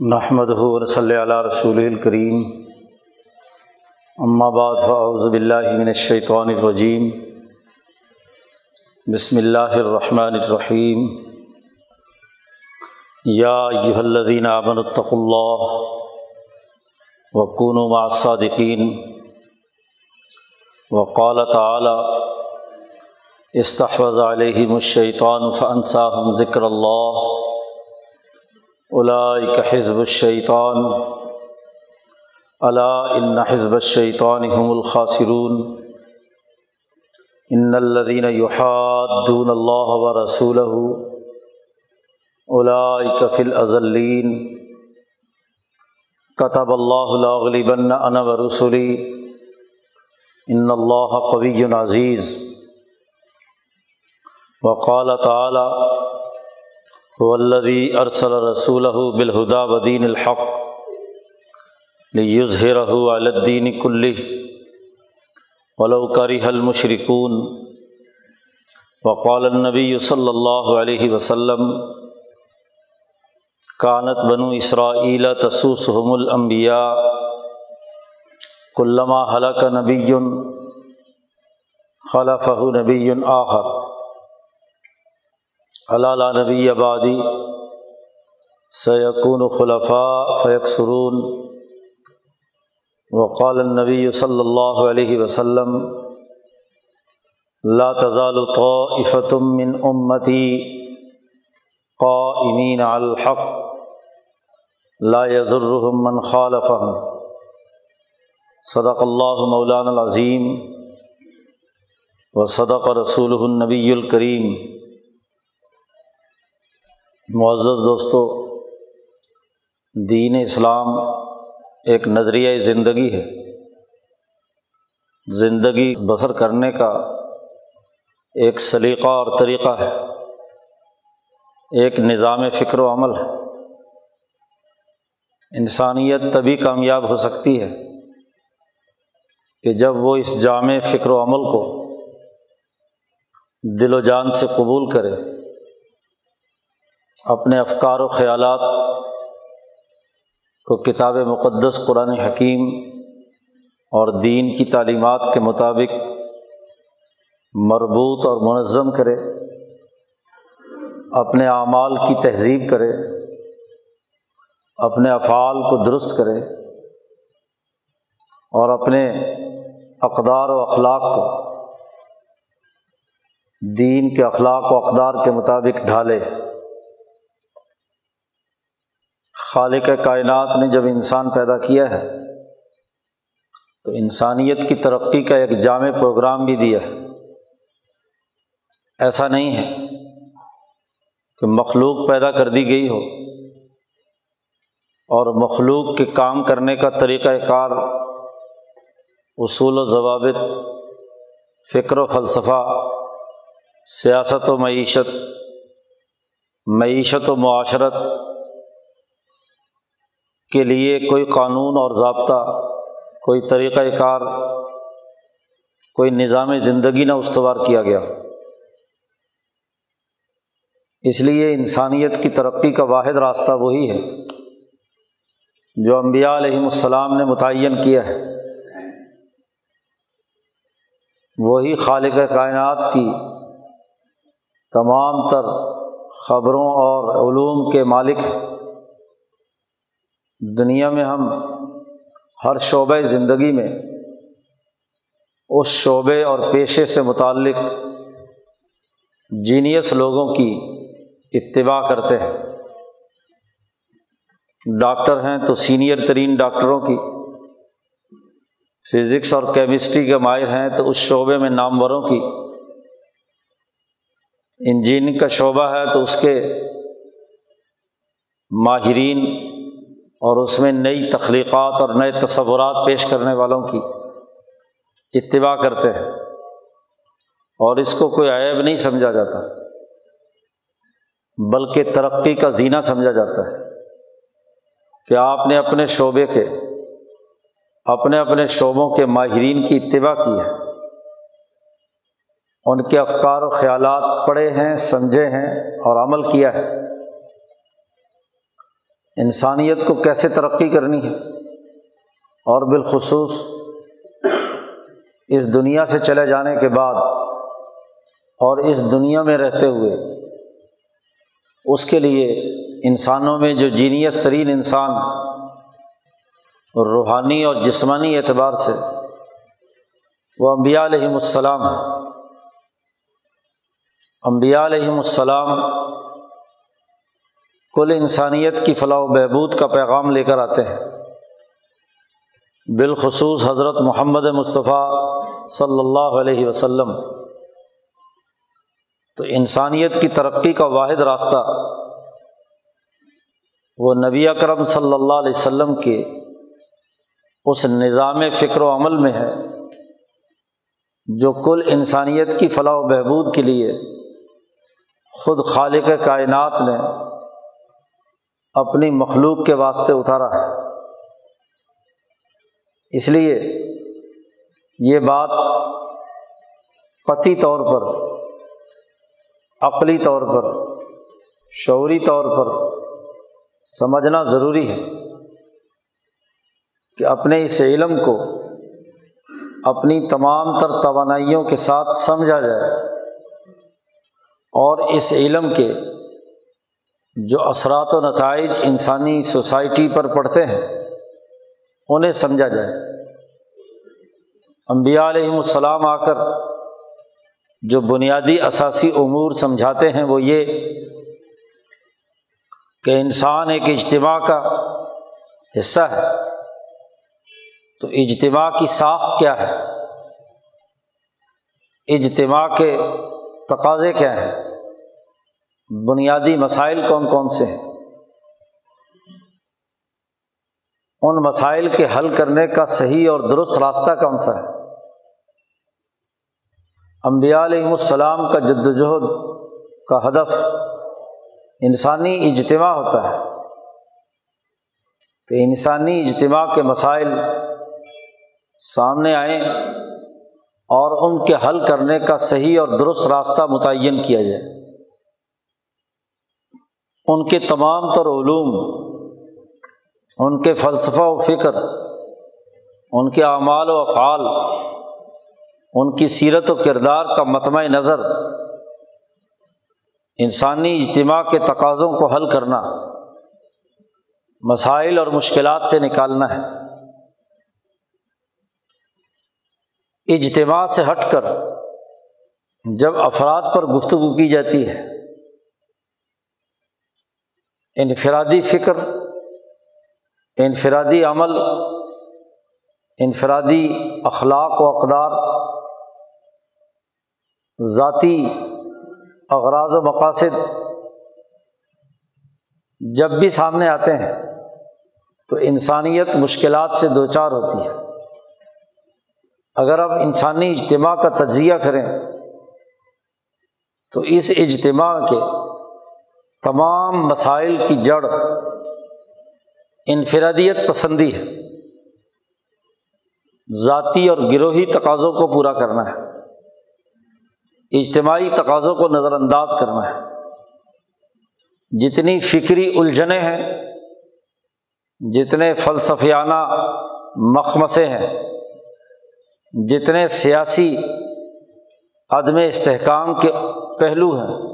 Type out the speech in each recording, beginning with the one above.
نحمد صلی علیہ رسول الکریم بعد فاعوذ باللہ من الشیطان الرجیم بسم اللہ الرحمن الرحیم یا ایہا الذین آمنوا اتقوا اللہ وکونوا مع الصادقین وقال تعالی استحوذ علیہم الشیطان فانساہم ذکر اللہ اولئک حزب الشیطان الا ان حزب الشیطان هم الخاسرون. ان الذين يحادون الله ورسوله اولئک فی الازلین كتب الله لاغلبن انا ورسلی ان اللہ قوی عزیز وقال تعالی والذی ارسل رسولہ بالہدا ودین الحق لیظہرہ علی الدین کلہ ولو کرہ المشرکون وقال النبی صلی اللہ علیہ وسلم کانت بنو اسرائیل تسوسهم الانبیاء کلما حلق نبی خلفہ نبی آخر علالہ نبی آبادی سیقون خلفاء فیق سرون وقال النبی صلی اللہ علیہ وسلم، لا تزال طائفة من امتی قائمین على الحق، لا يضرهم من خالفهم. صدق اللہ مولانا العظیم، و صدق رسول النبی الکریم. معزز دوستو، دین اسلام ایک نظریہ زندگی ہے۔ زندگی بسر کرنے کا ایک سلیقہ اور طریقہ ہے۔ ایک نظام فکر و عمل ہے۔ انسانیت تبھی کامیاب ہو سکتی ہے کہ جب وہ اس جامع فکر و عمل کو دل و جان سے قبول کرے۔ اپنے افکار و خیالات کو کتاب مقدس قرآن حکیم اور دین کی تعلیمات کے مطابق مربوط اور منظم کرے، اپنے اعمال کی تہذیب کرے، اپنے افعال کو درست کرے اور اپنے اقدار و اخلاق کو، دین کے اخلاق و اقدار کے مطابق ڈھالے۔ خالق کائنات نے جب انسان پیدا کیا ہے، تو انسانیت کی ترقی کا ایک جامع پروگرام بھی دیا ہے۔ ایسا نہیں ہے کہ مخلوق پیدا کر دی گئی ہو اور مخلوق کے کام کرنے کا طریقۂ کار، اصول و ضوابط، فکر و فلسفہ، سیاست و معیشت معیشت و معاشرت کے لیے کوئی قانون اور ضابطہ، کوئی طریقۂ کار، کوئی نظام زندگی نہ استوار کیا گیا۔ اس لیے انسانیت کی ترقی کا واحد راستہ وہی ہے جو امبیا علیہم السلام نے متعین کیا ہے۔ وہی خالق کائنات کی تمام تر خبروں اور علوم کے مالک دنیا میں ہم ہر شعبۂ زندگی میں اس شعبے اور پیشے سے متعلق جینیس لوگوں کی اتباع کرتے ہیں۔ ڈاکٹر ہیں تو سینئر ترین ڈاکٹروں کی۔ فزکس اور کیمسٹری کے ماہر ہیں تو اس شعبے میں ناموروں کی۔ انجینئرنگ کا شعبہ ہے تو اس کے ماہرین اور اس میں نئی تخلیقات اور نئے تصورات پیش کرنے والوں کی اتباع کرتے ہیں اور اس کو کوئی عیب نہیں سمجھا جاتا بلکہ ترقی کا زینہ سمجھا جاتا ہے کہ آپ نے اپنے شعبے کے اپنے اپنے شعبوں کے ماہرین کی اتباع کی ہے ان کے افکار و خیالات پڑھے ہیں، سمجھے ہیں اور عمل کیا ہے۔ انسانیت کو کیسے ترقی کرنی ہے اور بالخصوص اس دنیا سے چلے جانے کے بعد اور اس دنیا میں رہتے ہوئے اس کے لیے انسانوں میں جو جینیس ترین انسان روحانی اور جسمانی اعتبار سے وہ امبیا علیہم السلام امبیا علیہم السلام کل انسانیت کی فلاح و بہبود کا پیغام لے کر آتے ہیں۔ بالخصوص حضرت محمد مصطفیٰ صلی اللہ علیہ وسلم۔ تو انسانیت کی ترقی کا واحد راستہ وہ نبی اکرم صلی اللہ علیہ وسلم کے اس نظام فکر و عمل میں ہے، جو کل انسانیت کی فلاح و بہبود کے لیے خود خالق کائنات نے اپنی مخلوق کے واسطے اتارا ہے۔ اس لیے یہ بات قطعی طور پر، عقلی طور پر، شعوری طور پر سمجھنا ضروری ہے کہ اپنے اس علم کو اپنی تمام تر توانائیوں کے ساتھ سمجھا جائے اور اس علم کے جو اثرات و نتائج انسانی سوسائٹی پر پڑتے ہیں، انہیں سمجھا جائے۔ امبیا علیہم السلام آ کر جو بنیادی اثاثی امور سمجھاتے ہیں، وہ یہ کہ انسان ایک اجتماع کا حصہ ہے۔ تو اجتماع کی ساخت کیا ہے؟ اجتماع کے تقاضے کیا ہیں؟ بنیادی مسائل کون کون سے ہیں؟ ان مسائل کے حل کرنے کا صحیح اور درست راستہ کون سا ہے؟ امبیا علیہم السلام کا جد وجہد کا ہدف انسانی اجتماع ہوتا ہے۔ کہ انسانی اجتماع کے مسائل سامنے آئیں اور ان کے حل کرنے کا صحیح اور درست راستہ متعین کیا جائے۔ ان کے تمام تر علوم، ان کے فلسفہ و فکر، ان کے اعمال و افعال، ان کی سیرت و کردار کا متمع نظر، انسانی اجتماع کے تقاضوں کو حل کرنا، مسائل اور مشکلات سے نکالنا ہے۔ اجتماع سے ہٹ کر جب افراد پر گفتگو کی جاتی ہے انفرادی فکر، انفرادی عمل، انفرادی اخلاق و اقدار، ذاتی اغراض و مقاصد جب بھی سامنے آتے ہیں تو انسانیت مشکلات سے دو چار ہوتی ہے۔ اگر آپ انسانی اجتماع کا تجزیہ کریں تو اس اجتماع کے تمام مسائل کی جڑ انفرادیت پسندی ہے۔ ذاتی اور گروہی تقاضوں کو پورا کرنا ہے۔ اجتماعی تقاضوں کو نظر انداز کرنا ہے۔ جتنی فکری الجھنیں ہیں، جتنے فلسفیانہ مخمسے ہیں، جتنے سیاسی عدم استحکام کے پہلو ہیں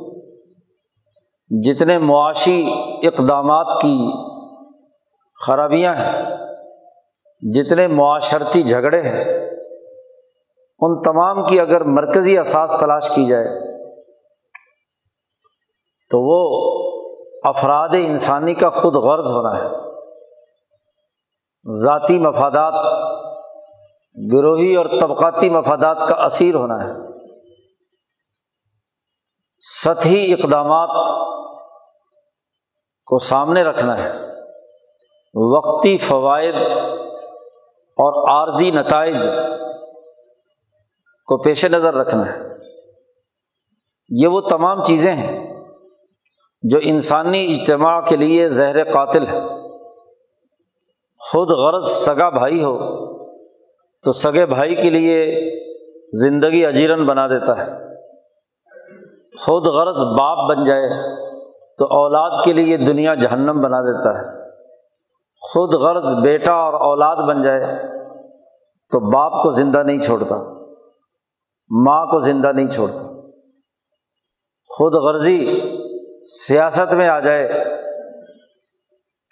جتنے معاشی اقدامات کی خرابیاں ہیں، جتنے معاشرتی جھگڑے ہیں، ان تمام کی اگر مرکزی اثاث تلاش کی جائے، تو وہ افراد انسانی کا خود غرض ہونا ہے۔ ذاتی مفادات، گروہی اور طبقاتی مفادات کا اثیر ہونا ہے۔ سطحی اقدامات کو سامنے رکھنا ہے۔ وقتی فوائد اور عارضی نتائج کو پیش نظر رکھنا ہے۔ یہ وہ تمام چیزیں ہیں جو انسانی اجتماع کے لیے زہر قاتل ہے۔ خود غرض سگا بھائی ہو تو سگے بھائی کے لیے زندگی اجیرن بنا دیتا ہے۔ خود غرض باپ بن جائے۔ تو اولاد کے لیے دنیا جہنم بنا دیتا ہے۔ خود غرض بیٹا اور اولاد بن جائے تو باپ کو زندہ نہیں چھوڑتا، ماں کو زندہ نہیں چھوڑتا۔ خود غرضی سیاست میں آ جائے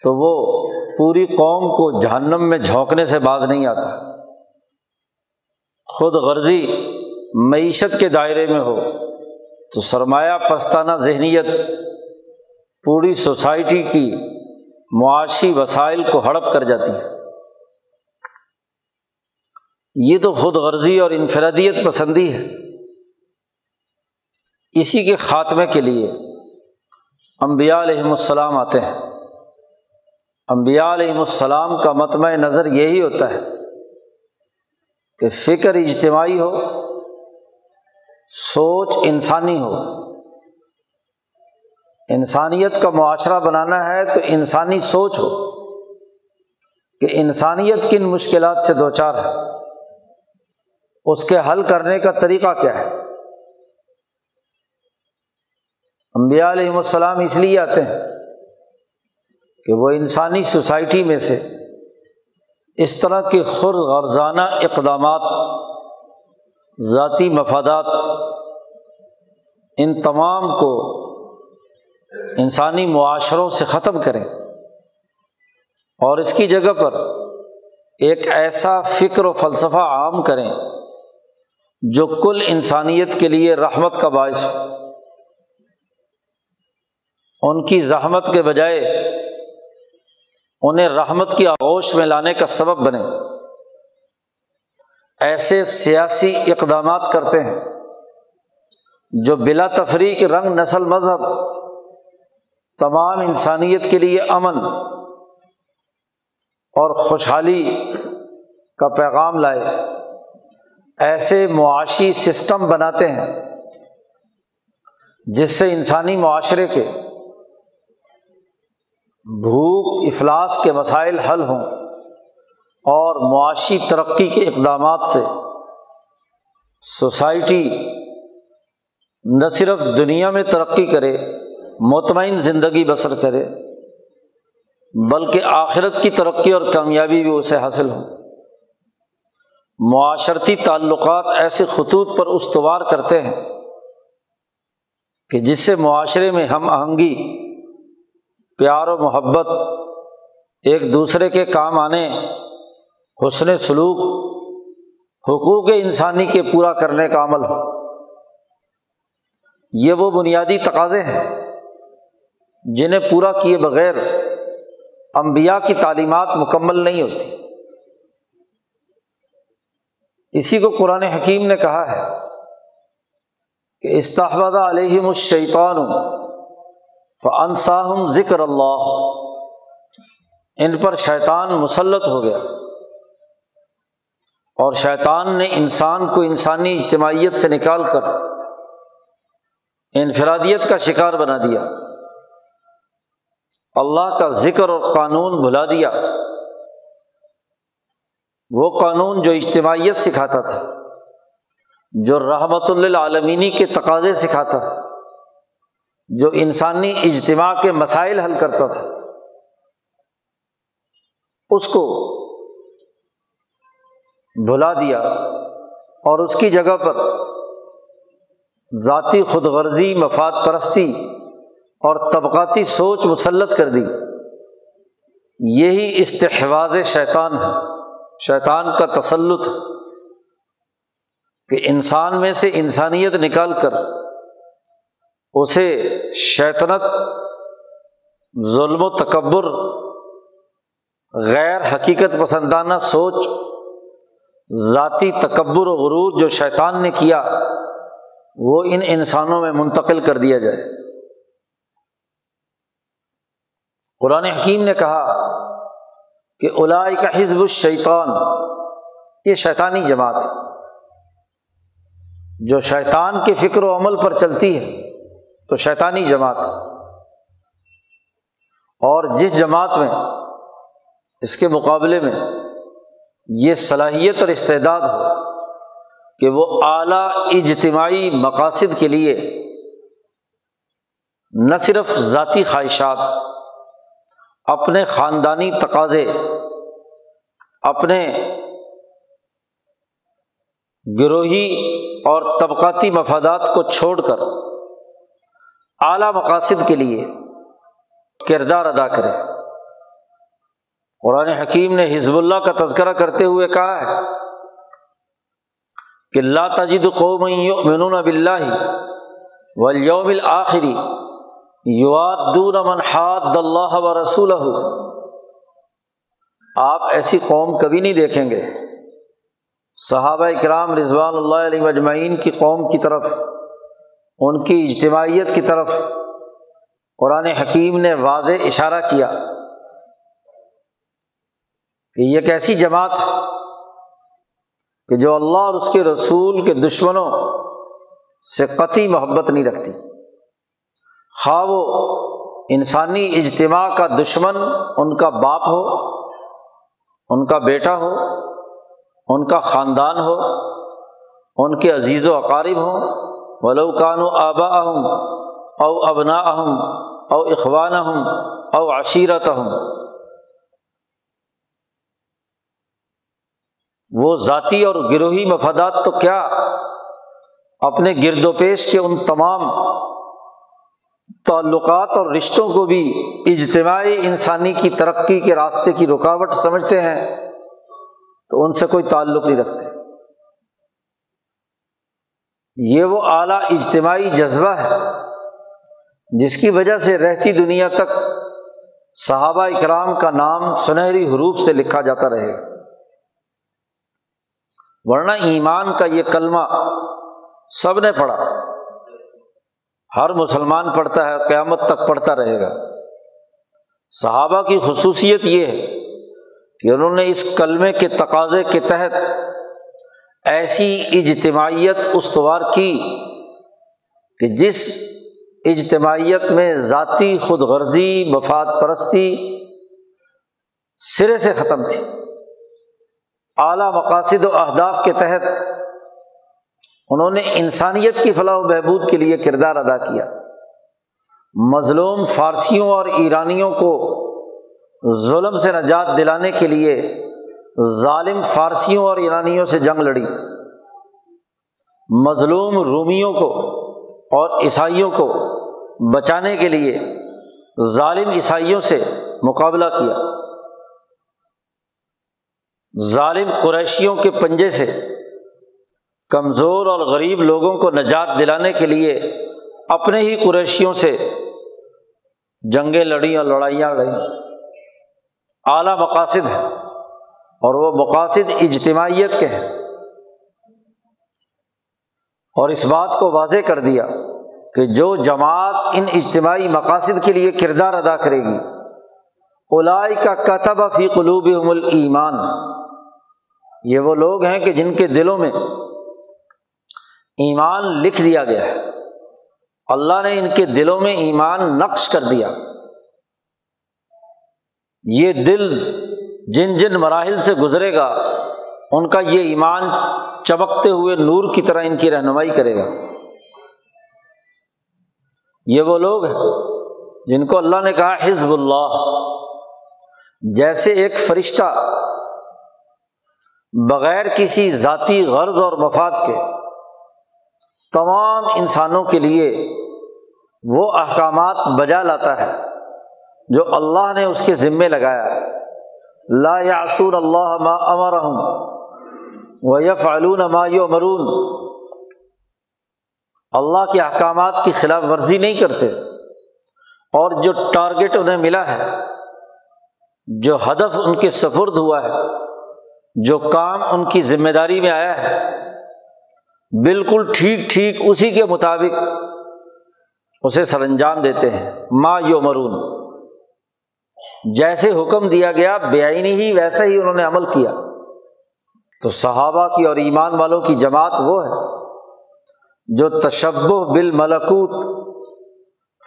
تو وہ پوری قوم کو جہنم میں جھونکنے سے باز نہیں آتا۔ خود غرضی معیشت کے دائرے میں ہو تو سرمایہ پستانہ ذہنیت پوری سوسائٹی کی معاشی وسائل کو ہڑپ کر جاتی ہے۔ یہ تو خود غرضی اور انفرادیت پسندی ہے۔ اسی کے خاتمے کے لیے امبیا علیہم السلام آتے ہیں۔ امبیا علیہم السلام کا متمع نظر یہی ہوتا ہے کہ فکر اجتماعی ہو، سوچ انسانی ہو۔ انسانیت کا معاشرہ بنانا ہے تو انسانی سوچ ہو کہ انسانیت کن مشکلات سے دو چار ہے اس کے حل کرنے کا طریقہ کیا ہے؟ امبیا علیہم السلام اس لیے آتے ہیں کہ وہ انسانی سوسائٹی میں سے اس طرح کے خر غرضانہ اقدامات، ذاتی مفادات، ان تمام کو انسانی معاشروں سے ختم کریں اور اس کی جگہ پر ایک ایسا فکر و فلسفہ عام کریں جو کل انسانیت کے لیے رحمت کا باعث ہو۔ ان کی زحمت کے بجائے انہیں رحمت کی آغوش میں لانے کا سبب بنے ایسے سیاسی اقدامات کرتے ہیں جو بلا تفریق رنگ نسل مذہب تمام انسانیت کے لیے امن اور خوشحالی کا پیغام لائے، ایسے معاشی سسٹم بناتے ہیں جس سے انسانی معاشرے کے بھوک، افلاس کے مسائل حل ہوں اور معاشی ترقی کے اقدامات سے سوسائٹی نہ صرف دنیا میں ترقی کرے مطمئن زندگی بسر کرے، بلکہ آخرت کی ترقی اور کامیابی بھی اسے حاصل ہو۔ معاشرتی تعلقات ایسے خطوط پر استوار کرتے ہیں کہ جس سے معاشرے میں ہم آہنگی، پیار و محبت، ایک دوسرے کے کام آنے، حسن سلوک، حقوق انسانی کے پورا کرنے کا عمل ہو۔ یہ وہ بنیادی تقاضے ہیں۔ جنہیں پورا کیے بغیر امبیا کی تعلیمات مکمل نہیں ہوتی۔ اسی کو قرآن حکیم نے کہا ہے کہ استحبہ علیہم الشیطان فنساہم ذکر اللہ۔ ان پر شیطان مسلط ہو گیا۔ اور شیطان نے انسان کو انسانی اجتماعیت سے نکال کر انفرادیت کا شکار بنا دیا۔ اللہ کا ذکر اور قانون بھلا دیا۔ وہ قانون جو اجتماعیت سکھاتا تھا، جو رحمت اللہ عالمینی کے تقاضے سکھاتا تھا، جو انسانی اجتماع کے مسائل حل کرتا تھا، اس کو بھلا دیا اور اس کی جگہ پر ذاتی خود غرضی مفاد پرستی اور طبقاتی سوچ مسلط کر دی۔ یہی استحواظ شیطان ہے۔ شیطان کا تسلط کہ انسان میں سے انسانیت نکال کر اسے شیطنت، ظلم و تکبر، غیر حقیقت پسندانہ سوچ، ذاتی تکبر و غرور جو شیطان نے کیا، وہ ان انسانوں میں منتقل کر دیا جائے۔ قرآن حکیم نے کہا کہ الائی کا حزب الشیطان، یہ شیطانی جماعت جو شیطان کے فکر و عمل پر چلتی ہے، تو شیطانی جماعت ہے۔ اور جس جماعت میں، اس کے مقابلے میں یہ صلاحیت اور استعداد ہو کہ وہ اعلیٰ اجتماعی مقاصد کے لیے نہ صرف ذاتی خواہشات اپنے خاندانی تقاضے، اپنے گروہی اور طبقاتی مفادات کو چھوڑ کر اعلیٰ مقاصد کے لیے کردار ادا کرے۔ قرآن حکیم نے حزب اللہ کا تذکرہ کرتے ہوئے کہا ہے کہ اللہ تجد قوم یؤمنون باللہ والیوم الآخری یوادون من حاد اللہ و رسول آپ ایسی قوم کبھی نہیں دیکھیں گے۔ صحابہ کرام رضوان اللہ علیہ مجمعین کی قوم کی طرف، ان کی اجتماعیت کی طرف قرآن حکیم نے واضح اشارہ کیا کہ یہ ایک ایسی جماعت کہ جو اللہ اور اس کے رسول کے دشمنوں سے قطعی محبت نہیں رکھتی۔ خواہ وہ انسانی اجتماع کا دشمن ان کا باپ ہو، ان کا بیٹا ہو، ان کا خاندان ہو، ان کے عزیز و اقارب ہوں۔ ولو کانو آبا اہم او ابنا اہم او اخوان اہم او عشیرت اہم وہ ذاتی اور گروہی مفادات تو کیا اپنے گرد و پیش کے ان تمام تعلقات اور رشتوں کو بھی اجتماعی انسانی کی ترقی کے راستے کی رکاوٹ سمجھتے ہیں، تو ان سے کوئی تعلق نہیں رکھتے۔ یہ وہ اعلیٰ اجتماعی جذبہ ہے، جس کی وجہ سے رہتی دنیا تک صحابہ اکرام کا نام سنہری حروف سے لکھا جاتا رہے۔ گا ورنہ ایمان کا یہ کلمہ سب نے پڑھا۔ ہر مسلمان پڑھتا ہے قیامت تک پڑھتا رہے گا۔ صحابہ کی خصوصیت یہ ہے کہ انہوں نے اس کلمے کے تقاضے کے تحت ایسی اجتماعیت استوار کی کہ جس اجتماعیت میں ذاتی خود غرضی مفاد پرستی سرے سے ختم تھی۔ اعلیٰ مقاصد و اہداف کے تحت انہوں نے انسانیت کی فلاح و بہبود کے لیے کردار ادا کیا۔ مظلوم فارسیوں اور ایرانیوں کو ظلم سے نجات دلانے کے لیے ظالم فارسیوں اور ایرانیوں سے جنگ لڑی۔ مظلوم رومیوں کو اور عیسائیوں کو بچانے کے لیے ظالم عیسائیوں سے مقابلہ کیا۔ ظالم قریشیوں کے پنجے سے کمزور اور غریب لوگوں کو نجات دلانے کے لیے اپنے ہی قریشیوں سے جنگیں لڑیں اور لڑائیاں لڑیں۔ اعلیٰ مقاصد ہے اور وہ مقاصد اجتماعیت کے ہیں۔ اور اس بات کو واضح کر دیا کہ جو جماعت ان اجتماعی مقاصد کے لیے کردار ادا کرے گی الائی کا کتب فی قلوب ایمان یہ وہ لوگ ہیں کہ جن کے دلوں میں ایمان لکھ دیا گیا ہے۔ اللہ نے ان کے دلوں میں ایمان نقش کر دیا۔ یہ دل جن جن مراحل سے گزرے گا، ان کا یہ ایمان چمکتے ہوئے نور کی طرح ان کی رہنمائی کرے گا۔ یہ وہ لوگ ہیں جن کو اللہ نے کہا حزب اللہ، جیسے ایک فرشتہ بغیر کسی ذاتی غرض اور مفاد کے تمام انسانوں کے لیے وہ احکامات بجا لاتا ہے جو اللہ نے اس کے ذمے لگایا لا یاسور اللہ ما امر و یف ما یو مرون اللہ کے احکامات کی خلاف ورزی نہیں کرتے۔ اور جو ٹارگیٹ انہیں ملا ہے، جو ہدف ان کے سفرد ہوا ہے، جو کام ان کی ذمہ داری میں آیا ہے بالکل ٹھیک ٹھیک اسی کے مطابق اسے سر انجام دیتے ہیں۔ ماں یو مرون جیسے حکم دیا گیا، بے آئینی ہی ویسا ہی انہوں نے عمل کیا۔ تو صحابہ کی اور ایمان والوں کی جماعت وہ ہے جو تشب بال ملکوت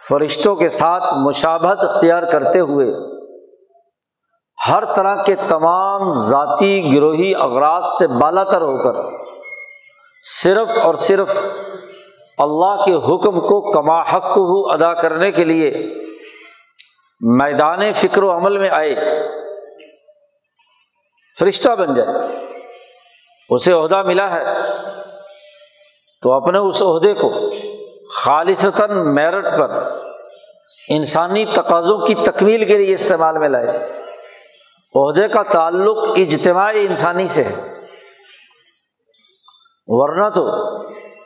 فرشتوں کے ساتھ مشابت اختیار کرتے ہوئے ہر طرح کے تمام ذاتی گروہی اغراض سے بالا تر ہو کر صرف اور صرف اللہ کے حکم کو کما حق ہو ادا کرنے کے لیے میدان فکر و عمل میں آئے، فرشتہ بن جائے، اسے عہدہ ملا ہے۔ تو اپنے اس عہدے کو خالصتاً میرٹ پر انسانی تقاضوں کی تکمیل کے لیے استعمال میں لائے۔ عہدے کا تعلق اجتماعی انسانی سے ہے۔ ورنہ تو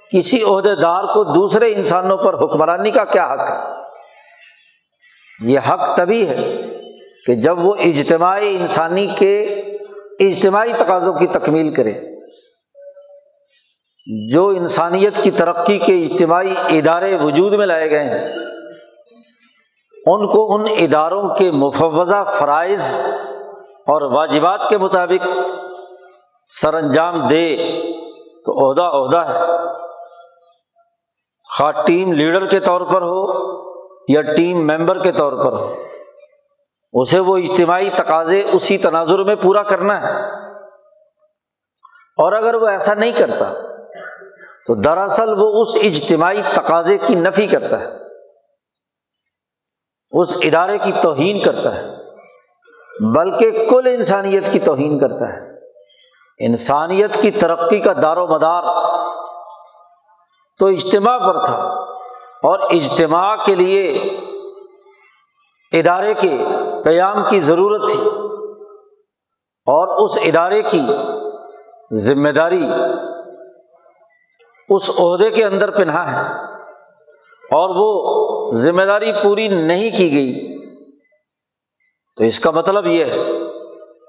کسی عہدے دار کو دوسرے انسانوں پر حکمرانی کا کیا حق ہے؟ یہ حق تبھی ہے کہ جب وہ اجتماعی انسانی کے اجتماعی تقاضوں کی تکمیل کرے۔ جو انسانیت کی ترقی کے اجتماعی ادارے وجود میں لائے گئے ہیں، ان کو ان اداروں کے مفوضہ فرائض اور واجبات کے مطابق سر انجام دے۔ تو عہدہ عہدہ ہے۔ خواہ ٹیم لیڈر کے طور پر ہو یا ٹیم ممبر کے طور پر ہو، اسے وہ اجتماعی تقاضے اسی تناظر میں پورا کرنا ہے۔ اور اگر وہ ایسا نہیں کرتا، تو دراصل وہ اس اجتماعی تقاضے کی نفی کرتا ہے۔ اس ادارے کی توہین کرتا ہے۔ بلکہ کل انسانیت کی توہین کرتا ہے۔ انسانیت کی ترقی کا دار و مدار تو اجتماع پر تھا اور اجتماع کے لیے ادارے کے قیام کی ضرورت تھی اور اس ادارے کی ذمہ داری اس عہدے کے اندر پنہا ہے اور وہ ذمہ داری پوری نہیں کی گئی تو اس کا مطلب یہ ہے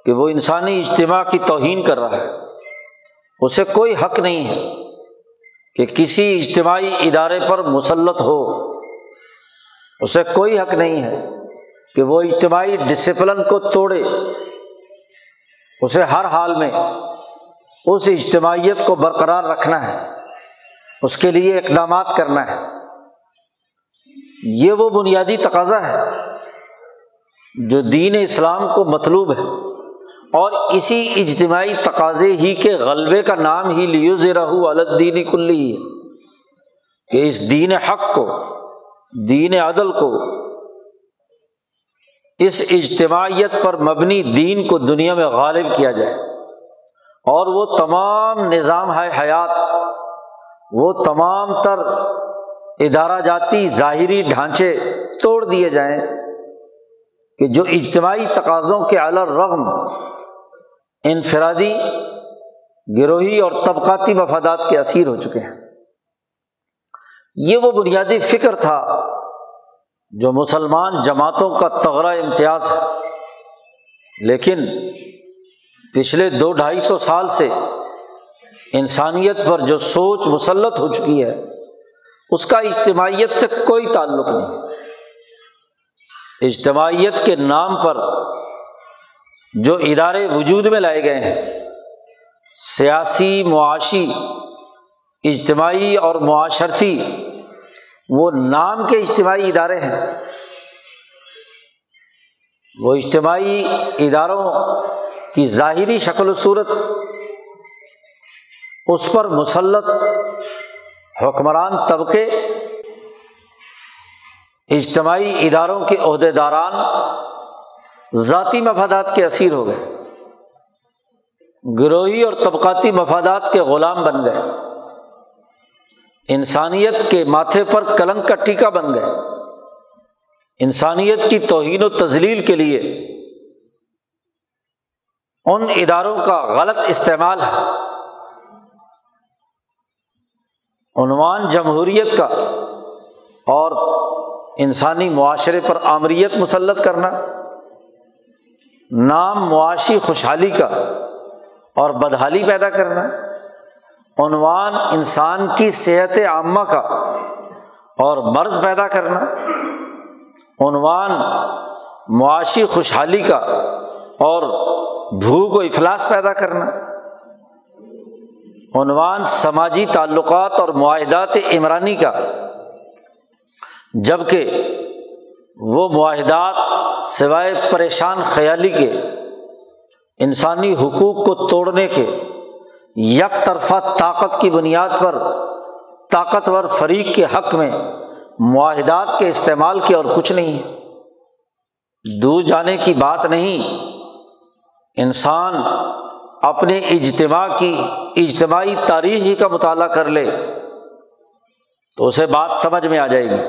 کہ وہ انسانی اجتماع کی توہین کر رہا ہے۔ اسے کوئی حق نہیں ہے کہ کسی اجتماعی ادارے پر مسلط ہو۔ اسے کوئی حق نہیں ہے کہ وہ اجتماعی ڈسپلن کو توڑے۔ اسے ہر حال میں اس اجتماعیت کو برقرار رکھنا ہے۔ اس کے لیے اقدامات کرنا ہے۔ یہ وہ بنیادی تقاضا ہے جو دین اسلام کو مطلوب ہے۔ اور اسی اجتماعی تقاضے ہی کے غلبے کا نام ہی لیو رہو الدین کلی ہے کہ اس دین حق کو، دین عدل کو، اس اجتماعیت پر مبنی دین کو دنیا میں غالب کیا جائے۔ اور وہ تمام نظام ہے حیات، وہ تمام تر ادارہ جاتی ظاہری ڈھانچے توڑ دیے جائیں کہ جو اجتماعی تقاضوں کے رغم انفرادی گروہی اور طبقاتی مفادات کے اسیر ہو چکے ہیں۔ یہ وہ بنیادی فکر تھا جو مسلمان جماعتوں کا تغرہ امتیاز ہے۔ لیکن پچھلے دو ڈھائی سو سال سے انسانیت پر جو سوچ مسلط ہو چکی ہے، اس کا اجتماعیت سے کوئی تعلق نہیں۔ اجتماعیت کے نام پر جو ادارے وجود میں لائے گئے ہیں، سیاسی معاشی، اجتماعی اور معاشرتی، وہ نام کے اجتماعی ادارے ہیں۔ وہ اجتماعی اداروں کی ظاہری شکل و صورت، اس پر مسلط حکمران طبقے، اجتماعی اداروں کے عہدے داران ذاتی مفادات کے اسیر ہو گئے۔ گروہی اور طبقاتی مفادات کے غلام بن گئے۔ انسانیت کے ماتھے پر کلنگ کا ٹیکا بن گئے۔ انسانیت کی توہین و تزلیل کے لیے ان اداروں کا غلط استعمال ہے۔ عنوان جمہوریت کا اور انسانی معاشرے پر آمریت مسلط کرنا۔ نام معاشی خوشحالی کا اور بدحالی پیدا کرنا، عنوان انسان کی صحت عامہ کا اور مرض پیدا کرنا، عنوان معاشی خوشحالی کا اور بھوک و افلاس پیدا کرنا، عنوان سماجی تعلقات اور معاہدات عمرانی کا جبکہ وہ معاہدات سوائے پریشان خیالی کے، انسانی حقوق کو توڑنے کے، یک طرفہ طاقت کی بنیاد پر طاقتور فریق کے حق میں معاہدات کے استعمال کے اور کچھ نہیں۔ ہے دور جانے کی بات نہیں، انسان اپنے اجتماع کی، اجتماعی تاریخ ہی کا مطالعہ کر لے، تو اسے بات سمجھ میں آ جائے گی۔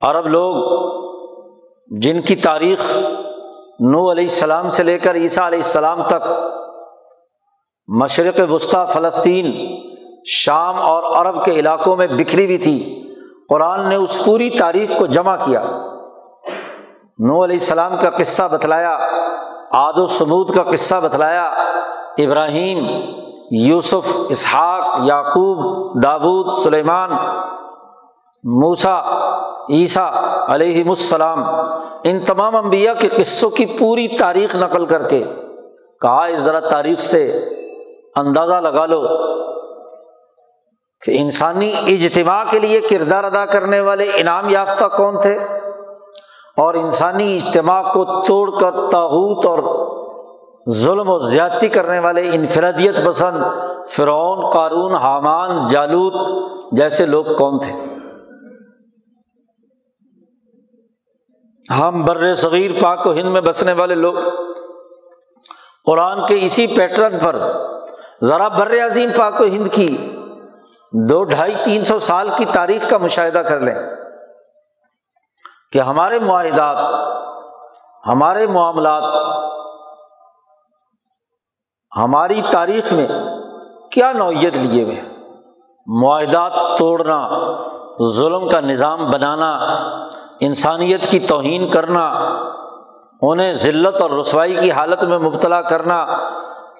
عرب لوگ جن کی تاریخ نو علیہ السلام سے لے کر عیسیٰ علیہ السلام تک مشرق وسطی فلسطین، شام اور عرب کے علاقوں میں بکھری ہوئی تھی، قرآن نے اس پوری تاریخ کو جمع کیا۔ نو علیہ السلام کا قصہ بتلایا، آد و سمود کا قصہ بتلایا، ابراہیم، یوسف، اسحاق، یعقوب دابود سلیمان موسا عیسیٰ علیہ السلام، ان تمام انبیاء کے قصوں کی پوری تاریخ نقل کر کے کہا، اس ذرا تاریخ سے اندازہ لگا لو کہ انسانی اجتماع کے لیے کردار ادا کرنے والے انعام یافتہ کون تھے؟ اور انسانی اجتماع کو توڑ کر تاحوت اور ظلم و زیادتی کرنے والے انفرادیت پسند فرعون، قارون، حامان، جالوت جیسے لوگ کون تھے؟ ہم بر صغیر پاک و ہند میں بسنے والے لوگ۔ قرآن کے اسی پیٹرن پر ذرا بر عظیم پاک و ہند کی دو ڈھائی تین سو سال کی تاریخ کا مشاہدہ کر لیں کہ ہمارے معاہدات، ہمارے معاملات، ہماری تاریخ میں کیا نوعیت لیے ہوئے معاہدات توڑنا ظلم کا نظام بنانا، انسانیت کی توہین کرنا، انہیں ذلت اور رسوائی کی حالت میں مبتلا کرنا،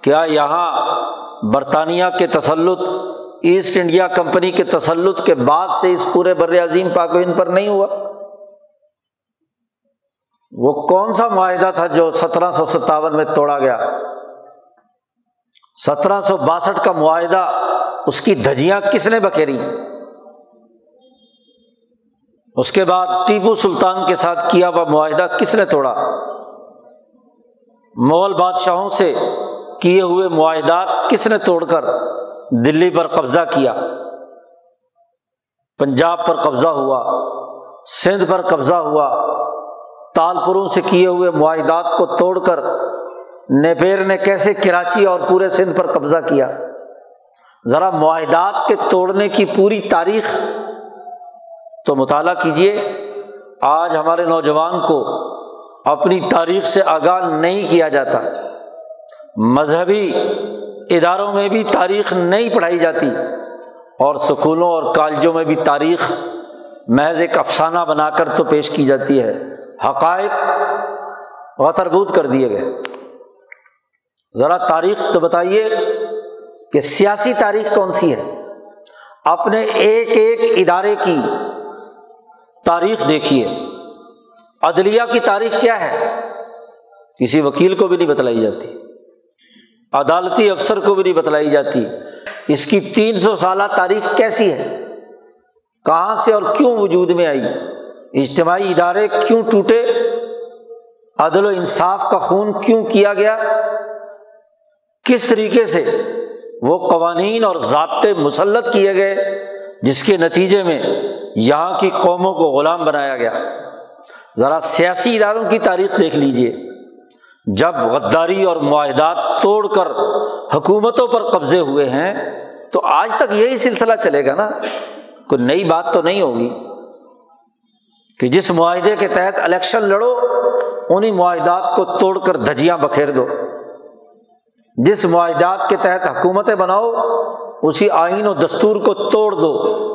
کیا یہاں برطانیہ کے تسلط، ایسٹ انڈیا کمپنی کے تسلط کے بعد سے اس پورے بر عظیم پاک و ہند پر نہیں ہوا؟ وہ کون سا معاہدہ تھا جو سترہ سو ستاون میں توڑا گیا؟ سترہ سو باسٹھ کا معاہدہ، اس کی دھجیاں کس نے بکھیری؟ اس کے بعد ٹیپو سلطان کے ساتھ کیا ہوا معاہدہ؟ کس نے توڑا؟ مغل بادشاہوں سے کیے ہوئے معاہدات کس نے توڑ کر دلی پر قبضہ کیا؟ پنجاب پر قبضہ ہوا، سندھ پر قبضہ ہوا، تالپوروں سے کیے ہوئے معاہدات کو توڑ کر نیپیر نے کیسے کراچی اور پورے سندھ پر قبضہ کیا؟ ذرا معاہدات کے توڑنے کی پوری تاریخ تو مطالعہ کیجیے آج ہمارے نوجوان کو اپنی تاریخ سے آگاہ نہیں کیا جاتا۔ مذہبی اداروں میں بھی تاریخ نہیں پڑھائی جاتی اور اسکولوں اور کالجوں میں بھی تاریخ محض ایک افسانہ بنا کر تو پیش کی جاتی ہے۔ حقائق غتربود کر دیے گئے۔ ذرا تاریخ تو بتائیے کہ سیاسی تاریخ کون سی ہے؟ اپنے ایک ایک ادارے کی تاریخ دیکھیے۔ عدلیہ کی تاریخ کیا ہے؟ کسی وکیل کو بھی نہیں بتلائی جاتی۔ عدالتی افسر کو بھی نہیں بتلائی جاتی۔ اس کی تین سو سالہ تاریخ کیسی ہے؟ کہاں سے اور کیوں وجود میں آئی؟ اجتماعی ادارے کیوں ٹوٹے؟ عدل و انصاف کا خون کیوں کیا گیا؟ کس طریقے سے وہ قوانین اور ضابطے مسلط کیے گئے جس کے نتیجے میں یہاں کی قوموں کو غلام بنایا گیا۔ ذرا سیاسی اداروں کی تاریخ دیکھ لیجیے جب غداری اور معاہدات توڑ کر حکومتوں پر قبضے ہوئے ہیں، تو آج تک یہی سلسلہ چلے گا نا۔ کوئی نئی بات تو نہیں ہوگی۔ کہ جس معاہدے کے تحت الیکشن لڑو انہیں معاہدات کو توڑ کر دھجیاں بکھیر دو۔ جس معاہدات کے تحت حکومتیں بناؤ، اسی آئین و دستور کو توڑ دو۔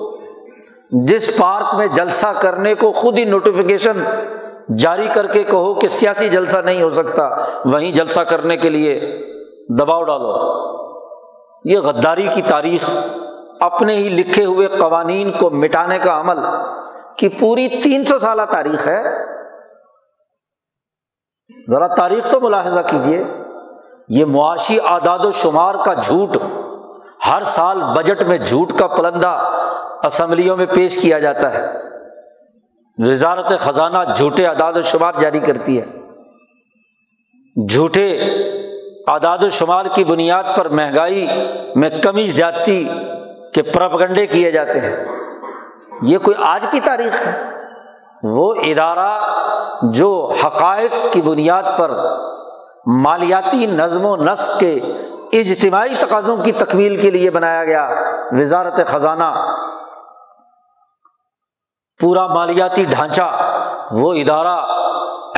جس پارک میں جلسہ کرنے کو خود ہی نوٹیفیکیشن جاری کر کے کہو کہ سیاسی جلسہ نہیں ہو سکتا، وہیں جلسہ کرنے کے لیے دباؤ ڈالو۔ یہ غداری کی تاریخ، اپنے ہی لکھے ہوئے قوانین کو مٹانے کا عمل کی پوری تین سو سالہ تاریخ ہے۔ ذرا تاریخ تو ملاحظہ کیجیے یہ معاشی اعداد و شمار کا جھوٹ، ہر سال بجٹ میں جھوٹ کا پلندہ اسمبلیوں میں پیش کیا جاتا ہے۔ وزارت خزانہ جھوٹے اعداد و شمار جاری کرتی ہے۔ جھوٹے اعداد و شمار کی بنیاد پر مہنگائی میں کمی زیادتی کے پرپگنڈے کیے جاتے ہیں۔ یہ کوئی آج کی تاریخ ہے۔ وہ ادارہ جو حقائق کی بنیاد پر مالیاتی نظم و نسق کے اجتماعی تقاضوں کی تکمیل کے لیے بنایا گیا۔ وزارت خزانہ پورا مالیاتی ڈھانچہ، وہ ادارہ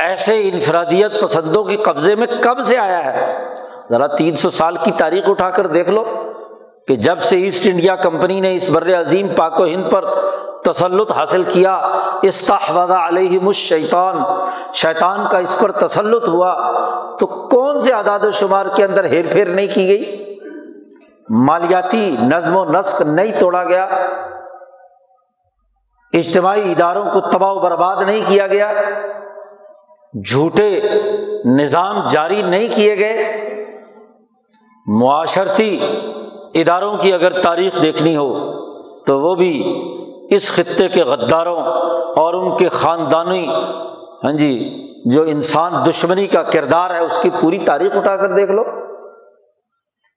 ایسے انفرادیت پسندوں کے قبضے میں کب سے آیا ہے؟ ذرا تین سو سال کی تاریخ اٹھا کر دیکھ لو کہ جب سے ایسٹ انڈیا کمپنی نے اس بر عظیم پاک و ہند پر تسلط حاصل کیا استحفظ علیہ مش شیطان شیطان کا اس پر تسلط ہوا، تو کون سے اعداد و شمار کے اندر ہیر پھیر نہیں کی گئی؟ مالیاتی نظم و نسق نہیں توڑا گیا۔ اجتماعی اداروں کو تباہ و برباد نہیں کیا گیا، جھوٹے نظام جاری نہیں کیے گئے۔ معاشرتی اداروں کی اگر تاریخ دیکھنی ہو تو وہ بھی اس خطے کے غداروں اور ان کے خاندانی ہاں جی جو انسان دشمنی کا کردار ہے، اس کی پوری تاریخ اٹھا کر دیکھ لو۔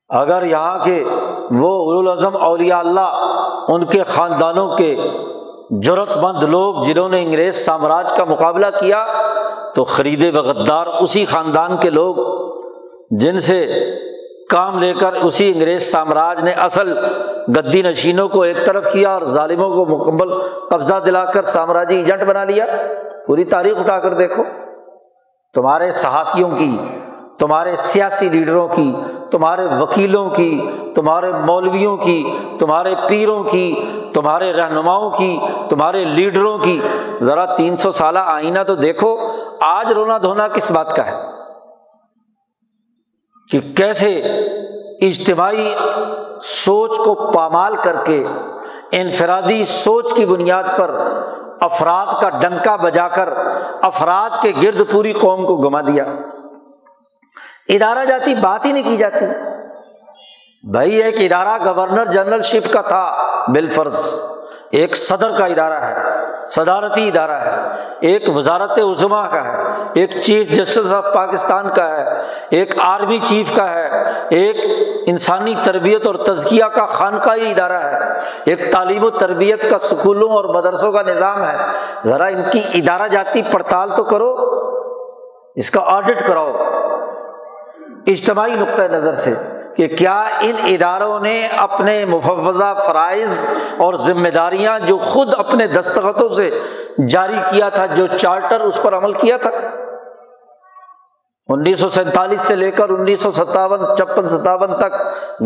اگر یہاں کے وہ الاظم اولیاء اللہ، ان کے خاندانوں کے ضرورت مند لوگ جنہوں نے انگریز سامراج کا مقابلہ کیا، تو خریدے و غدار اسی خاندان کے لوگ، جن سے کام لے کر اسی انگریز سامراج نے اصل گدی نشینوں کو ایک طرف کیا اور ظالموں کو مکمل قبضہ دلا کر سامراجی ایجنٹ بنا لیا۔ پوری تاریخ اٹھا کر دیکھو۔ تمہارے صحافیوں کی، تمہارے سیاسی لیڈروں کی تمہارے وکیلوں کی، تمہارے مولویوں کی، تمہارے پیروں کی، تمہارے رہنماؤں کی، تمہارے لیڈروں کی۔ ذرا تین سو سالہ آئینہ تو دیکھو، آج رونا دھونا کس بات کا ہے؟ کہ کیسے اجتماعی سوچ کو پامال کر کے، انفرادی سوچ کی بنیاد پر افراد کا ڈنکا بجا کر، افراد کے گرد پوری قوم کو گما دیا۔ ادارہ جاتی، بات ہی نہیں کی جاتی۔ بھائی، ایک ادارہ گورنر جنرل شپ کا تھا، بالفرض۔ ایک صدر کا ادارہ ہے، صدارتی ادارہ ہے۔ ایک وزارت عظما کا ہے، ایک چیف جسٹس آف پاکستان کا ہے، ایک آرمی چیف کا ہے، ایک انسانی تربیت اور تزکیہ کا خانقاہی ادارہ ہے۔ ایک تعلیم و تربیت کا سکولوں اور مدرسوں کا نظام ہے۔ ذرا ان کی ادارہ جاتی پڑتال تو کرو، اس کا آڈٹ کراؤ۔ اجتماعی نقطۂ نظر سے کہ کیا ان اداروں نے اپنے مفوضہ فرائض اور ذمہ داریاں جو خود اپنے دستخطوں سے جاری کیا تھا، جو چارٹر اس پر عمل کیا تھا؟ انیس سو سینتالیس سے لے کر انیس سو ستاون، چھپن، ستاون تک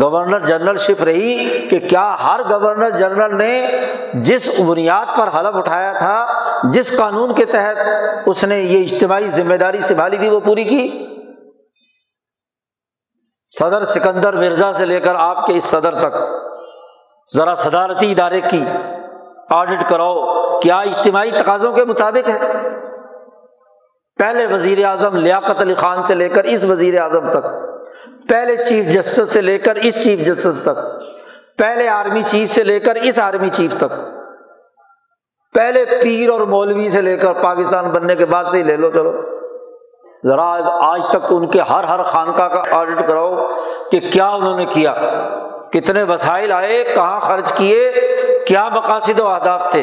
گورنر جنرل شپ رہی کہ کیا ہر گورنر جنرل نے جس بنیاد پر حلف اٹھایا تھا، جس قانون کے تحت اس نے یہ اجتماعی ذمہ داری سنبھالی تھی، وہ پوری کی؟ صدر سکندر مرزا سے لے کر آپ کے اس صدر تک۔ ذرا صدارتی ادارے کی آڈٹ کراؤ۔ کیا اجتماعی تقاضوں کے مطابق ہے؟ پہلے وزیر اعظم لیاقت علی خان سے لے کر اس وزیر اعظم تک۔ پہلے چیف جسٹس سے لے کر اس چیف جسٹس تک۔ پہلے آرمی چیف سے لے کر اس آرمی چیف تک۔ پہلے پیر اور مولوی سے لے کر پاکستان بننے کے بعد سے ہی لے لو چلو۔ ذرا آج تک ان کے ہر ہر خانقاہ کا آڈٹ کراؤ کہ کیا انہوں نے کیا، کتنے وسائل آئے، کہاں خرچ کیے، کیا مقاصد و اہداف تھے۔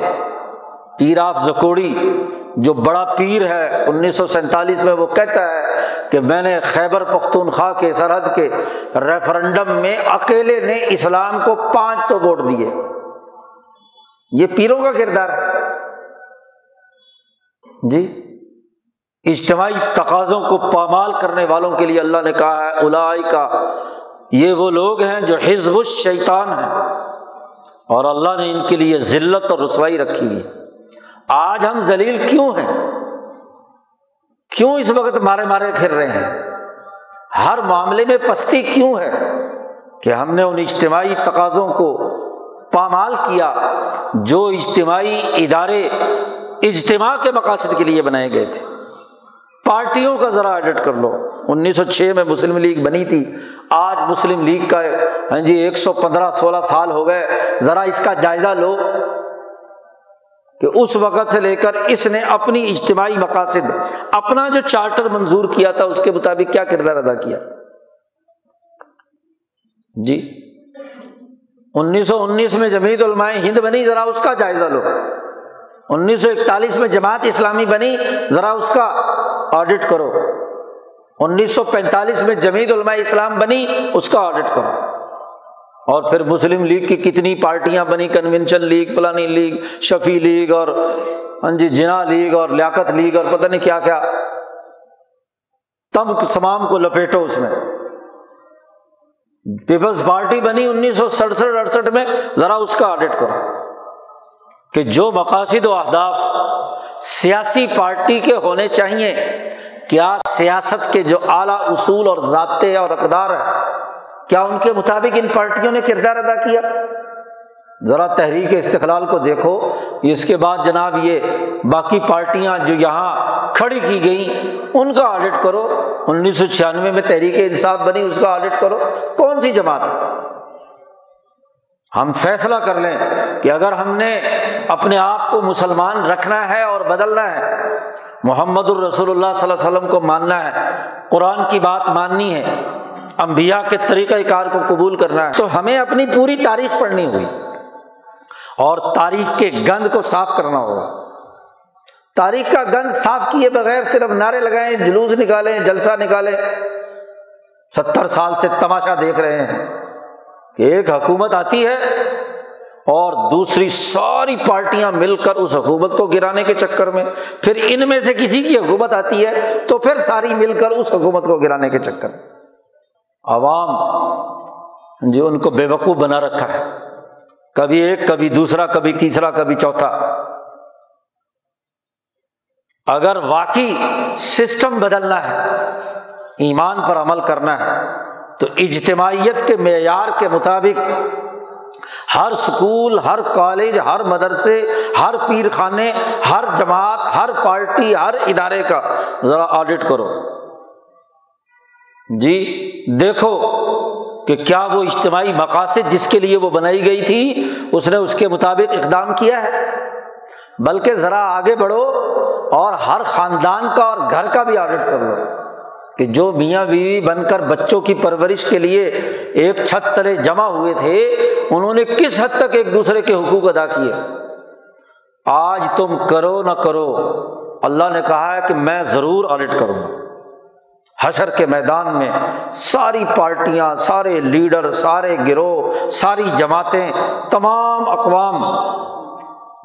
پیر آف زکوڑی، جو بڑا پیر ہے، انیس سو سینتالیس میں وہ کہتا ہے کہ میں نے خیبر پختونخوا کے، سرحد کے ریفرنڈم میں اکیلے نے اسلام کو پانچ سو ووٹ دیے۔ یہ پیروں کا کردار جی؟ اجتماعی تقاضوں کو پامال کرنے والوں کے لیے اللہ نے کہا ہے الائی کا یہ وہ لوگ ہیں جو حزب الشیطان ہیں۔ اور اللہ نے ان کے لیے ذلت اور رسوائی رکھی ہوئی آج ہم ذلیل کیوں ہیں؟ کیوں اس وقت مارے مارے پھر رہے ہیں؟ ہر معاملے میں پستی کیوں ہے کہ ہم نے ان اجتماعی تقاضوں کو پامال کیا جو اجتماعی ادارے اجتماع کے مقاصد کے لیے بنائے گئے تھے؟ پارٹیوں کا ذرا ایڈٹ کر لو۔ انیس سو چھ میں مسلم لیگ بنی تھی۔ آج مسلم لیگ کا ہاں جی ایک سو پندرہ سولہ سال ہو گئے۔ ذرا اس کا جائزہ لو کہ اس وقت سے لے کر اس نے اپنی اجتماعی مقاصد، اپنا جو چارٹر منظور کیا تھا، اس کے مطابق کیا کردار ادا کیا۔ جی۔ انیس سو انیس میں جمیت علماء ہند بنی، ذرا اس کا جائزہ لو۔ انیس سو اکتالیس میں جماعت اسلامی بنی، ذرا اس کا آڈٹ کرو۔ انیس سو پینتالیس میں جمید علماء اسلام بنی، اس کا آڈٹ کرو۔ اور پھر مسلم لیگ کی کتنی پارٹیاں بنی کنونشن لیگ، فلانی لیگ، شفیع لیگ اور ہاں جی جنا لیگ اور، لیاقت لیگ اور، پتہ نہیں کیا کیا۔ تب تمام کو لپیٹو اس میں۔ پیپلز پارٹی بنی انیس سو سڑسٹھ، اڑسٹھ میں، ذرا اس کا آڈٹ کرو۔ کہ جو مقاصد و اہداف سیاسی پارٹی کے ہونے چاہیے۔ کیا سیاست کے جو اعلیٰ اصول اور ضابطے اور اقدار ہیں، کیا ان کے مطابق ان پارٹیوں نے کردار ادا کیا؟ ذرا تحریک استقلال کو دیکھو۔ اس کے بعد جناب یہ باقی پارٹیاں جو یہاں کھڑی کی گئیں، ان کا آڈٹ کرو۔ انیس سو چھیانوے میں تحریک انصاف بنی، اس کا آڈٹ کرو۔ کون سی جماعت؟ ہم فیصلہ کر لیں کہ اگر ہم نے اپنے آپ کو مسلمان رکھنا ہے اور بدلنا ہے، محمد الرسول اللہ صلی اللہ علیہ وسلم کو ماننا ہے، قرآن کی بات ماننی ہے امبیا کے طریقۂ کار کو قبول کرنا ہے، تو ہمیں اپنی پوری تاریخ پڑھنی ہوگی اور تاریخ کے گند کو صاف کرنا ہوگا۔ تاریخ کا گند صاف کیے بغیر صرف نعرے لگائیں، جلوس نکالیں، جلسہ نکالیں۔ ستر سال سے تماشا دیکھ رہے ہیں۔ کہ ایک حکومت آتی ہے اور دوسری ساری پارٹیاں مل کر اس حکومت کو گرانے کے چکر میں، پھر ان میں سے کسی کی حکومت آتی ہے تو پھر ساری مل کر اس حکومت کو گرانے کے چکر میں۔ عوام، جو ان کو بے وقوف بنا رکھا ہے، کبھی ایک، کبھی دوسرا، کبھی تیسرا، کبھی چوتھا۔ اگر واقعی سسٹم بدلنا ہے، ایمان پر عمل کرنا ہے تو اجتماعیت کے معیار کے مطابق ہر اسکول ہر کالج، ہر مدرسے، ہر پیر خانے ہر جماعت، ہر پارٹی، ہر ادارے کا ذرا آڈٹ کرو۔ جی دیکھو کہ کیا وہ اجتماعی مقاصد جس کے لیے وہ بنائی گئی تھی، اس نے اس کے مطابق اقدام کیا ہے۔ بلکہ ذرا آگے بڑھو اور ہر خاندان کا اور گھر کا بھی آڈٹ کر لو۔ کہ جو میاں بیوی بن کر بچوں کی پرورش کے لیے ایک چھت تلے جمع ہوئے تھے، انہوں نے کس حد تک ایک دوسرے کے حقوق ادا کیے؟ آج تم کرو نہ کرو، اللہ نے کہا ہے کہ میں ضرور آڈٹ کروں گا۔ حشر کے میدان میں ساری پارٹیاں، سارے لیڈر، سارے گروہ، ساری جماعتیں، تمام اقوام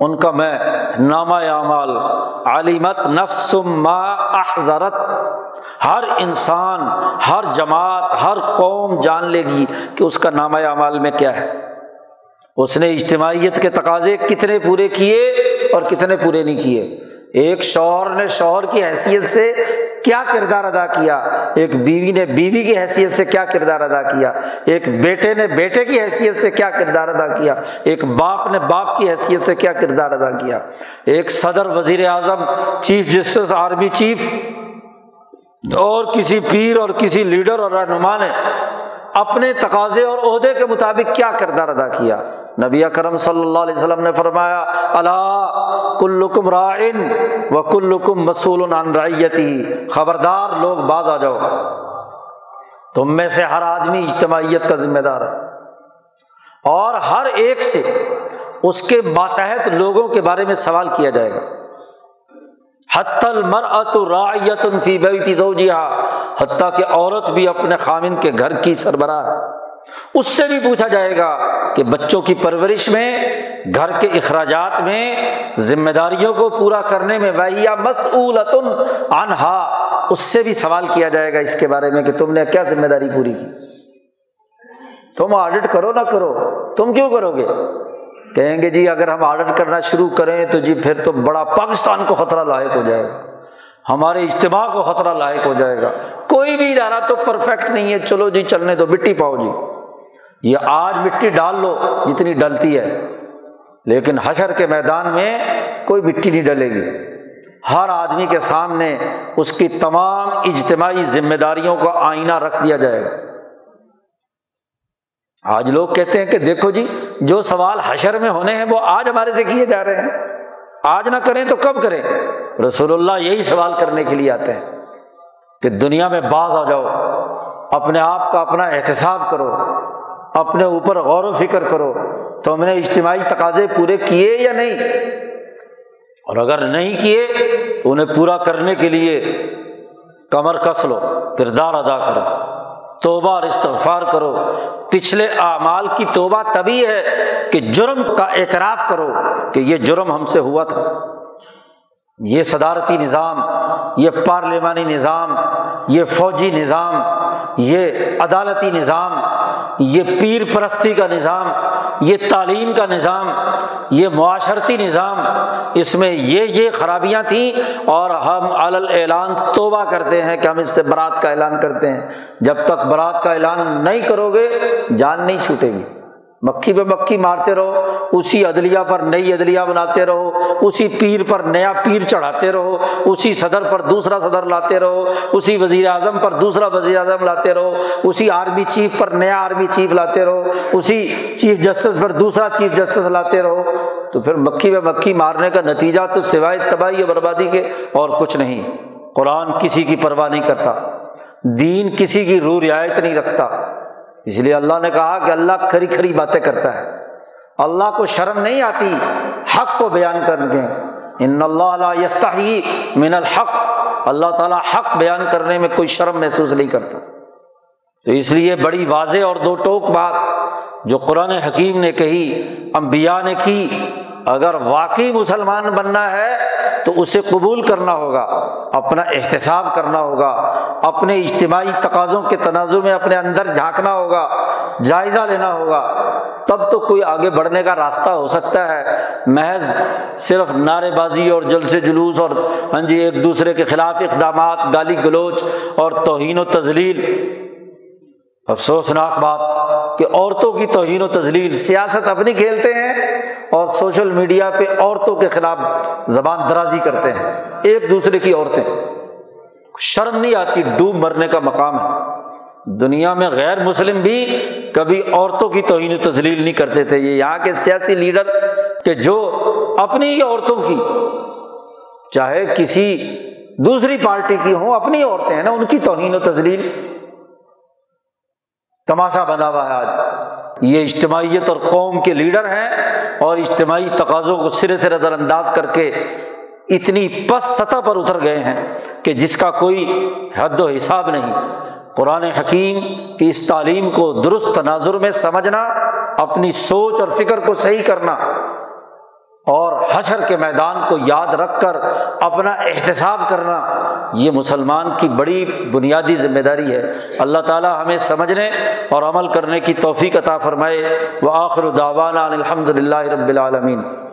ان کا میں نامہ اعمال علیمت نفس ما احضرت ہر انسان، ہر جماعت، ہر قوم جان لے گی کہ اس کا نامہ اعمال میں کیا ہے۔ اس نے اجتماعیت کے تقاضے کتنے پورے کیے اور کتنے پورے نہیں کیے۔ ایک شوہر نے شوہر کی حیثیت سے کیا کردار ادا کیا؟ ایک بیوی نے بیوی کی حیثیت سے کیا کردار ادا کیا؟ ایک بیٹے نے بیٹے کی حیثیت سے کیا کردار ادا کیا؟ ایک باپ نے باپ کی حیثیت سے کیا کردار ادا کیا؟ ایک صدر وزیر اعظم، چیف جسٹس، آرمی چیف، اور کسی پیر اور کسی لیڈر اور رہنما نے اپنے تقاضے اور عہدے کے مطابق کیا کردار ادا کیا؟ نبی کرم صلی اللہ علیہ وسلم نے فرمایا اللہ کلکم رائن و کلکم مسول عن رعیتی. خبردار لوگ باز آ جاؤ۔ تم میں سے ہر آدمی اجتماعیت کا ذمہ دار ہے۔ اور ہر ایک سے اس کے ماتحت لوگوں کے بارے میں سوال کیا جائے گا۔ حت المرأت رعیت فی بیت زوجها حتیٰ کہ عورت بھی اپنے خامن کے گھر کی سربراہ ہے۔ اس سے بھی پوچھا جائے گا کہ بچوں کی پرورش میں، گھر کے اخراجات میں ذمہ داریوں کو پورا کرنے میں انہا اس سے بھی سوال کیا جائے گا اس کے بارے میں کہ تم نے کیا ذمہ داری پوری کی؟ تم آڈٹ کرو نہ کرو، تم کیوں کرو گے؟ کہیں گے جی اگر ہم آڈٹ کرنا شروع کریں تو جی پھر تو بڑا پاکستان کو خطرہ لاحق ہو جائے گا۔ ہمارے اجتماع کو خطرہ لاحق ہو جائے گا۔ کوئی بھی ادارہ تو پرفیکٹ نہیں ہے۔ چلو جی چلنے دو، مٹی پاؤ جی۔ یہ آج مٹی ڈال لو جتنی ڈلتی ہے۔ لیکن حشر کے میدان میں کوئی مٹی نہیں ڈلے گی۔ ہر آدمی کے سامنے اس کی تمام اجتماعی ذمہ داریوں کا آئینہ رکھ دیا جائے گا۔ آج لوگ کہتے ہیں کہ دیکھو جی جو سوال حشر میں ہونے ہیں، وہ آج ہمارے سے کیے جا رہے ہیں۔ آج نہ کریں تو کب کریں؟ رسول اللہ یہی سوال کرنے کے لیے آتے ہیں کہ دنیا میں باز آ جاؤ، اپنے آپ کا اپنا احتساب کرو۔ اپنے اوپر غور و فکر کرو تو ہم نے اجتماعی تقاضے پورے کیے یا نہیں؟ اور اگر نہیں کیے تو انہیں پورا کرنے کے لیے کمر کس لو، کردار ادا کرو، توبہ اور استغفار کرو۔ پچھلے اعمال کی توبہ تبھی ہے کہ جرم کا اعتراف کرو کہ یہ جرم ہم سے ہوا تھا۔ یہ صدارتی نظام، یہ پارلیمانی نظام، یہ فوجی نظام، یہ عدالتی نظام، یہ پیر پرستی کا نظام، یہ تعلیم کا نظام، یہ معاشرتی نظام، اس میں یہ یہ خرابیاں تھیں اور ہم اعلان توبہ کرتے ہیں کہ ہم اس سے برات کا اعلان کرتے ہیں۔ جب تک برات کا اعلان نہیں کرو گے، جان نہیں چھوٹے گی۔ مکھی پہ مکھی مارتے رہو، اسی عدلیہ پر نئی عدلیہ بناتے رہو، اسی پیر پر نیا پیر چڑھاتے رہو، اسی صدر پر دوسرا صدر لاتے رہو، اسی وزیر اعظم پر دوسرا وزیر اعظم لاتے رہو، اسی آرمی چیف پر نیا آرمی چیف لاتے رہو، اسی چیف جسٹس پر دوسرا چیف جسٹس لاتے رہو۔ تو پھر مکھی پہ مکھی مارنے کا نتیجہ تو سوائے تباہی اور بربادی کے اور کچھ نہیں۔ قرآن کسی کی پرواہ نہیں کرتا، دین کسی کی رو رعایت نہیں رکھتا۔ اس لیے اللہ نے کہا کہ اللہ کھری کھری باتیں کرتا ہے۔ اللہ کو شرم نہیں آتی، حق کو بیان کر کے۔ ان اللہ یستحی من الحق۔ اللہ تعالیٰ حق بیان کرنے میں کوئی شرم محسوس نہیں کرتا۔ تو اس لیے بڑی واضح اور دو ٹوک بات جو قرآن حکیم نے کہی امبیا نے کی اگر واقعی مسلمان بننا ہے تو اسے قبول کرنا ہوگا، اپنا احتساب کرنا ہوگا، اپنے اجتماعی تقاضوں کے تنازع میں اپنے اندر جھانکنا ہوگا، جائزہ لینا ہوگا۔ تب تو کوئی آگے بڑھنے کا راستہ ہو سکتا ہے۔ محض صرف نعرے بازی اور جلس جلوس اور ہاں جی ایک دوسرے کے خلاف اقدامات، گالی گلوچ اور توہین و تزلیل افسوسناک بات کہ عورتوں کی توہین و تزلیل سیاست اپنی کھیلتے ہیں اور سوشل میڈیا پہ عورتوں کے خلاف زبان درازی کرتے ہیں، ایک دوسرے کی عورتیں۔ شرم نہیں آتی، ڈوب مرنے کا مقام ہے۔ دنیا میں غیر مسلم بھی کبھی عورتوں کی توہین و تزلیل نہیں کرتے تھے۔ یہ یہاں کے سیاسی لیڈر کہ جو اپنی ہی عورتوں کی، چاہے کسی دوسری پارٹی کی ہوں، اپنی عورتیں ہیں نا، ان کی توہین و تزلیل تماشا بنا ہوا ہے آج۔ یہ اجتماعیت اور قوم کے لیڈر ہیں اور اجتماعی تقاضوں کو سرے سے نظر انداز کر کے اتنی پس سطح پر اتر گئے ہیں کہ جس کا کوئی حد و حساب نہیں۔ قرآن حکیم کی اس تعلیم کو درست تناظر میں سمجھنا، اپنی سوچ اور فکر کو صحیح کرنا اور حشر کے میدان کو یاد رکھ کر اپنا احتساب کرنا یہ مسلمان کی بڑی بنیادی ذمہ داری ہے۔ اللہ تعالیٰ ہمیں سمجھنے اور عمل کرنے کی توفیق عطا فرمائے۔ وہ آخر داوانہ الحمد للہ رب العالمین۔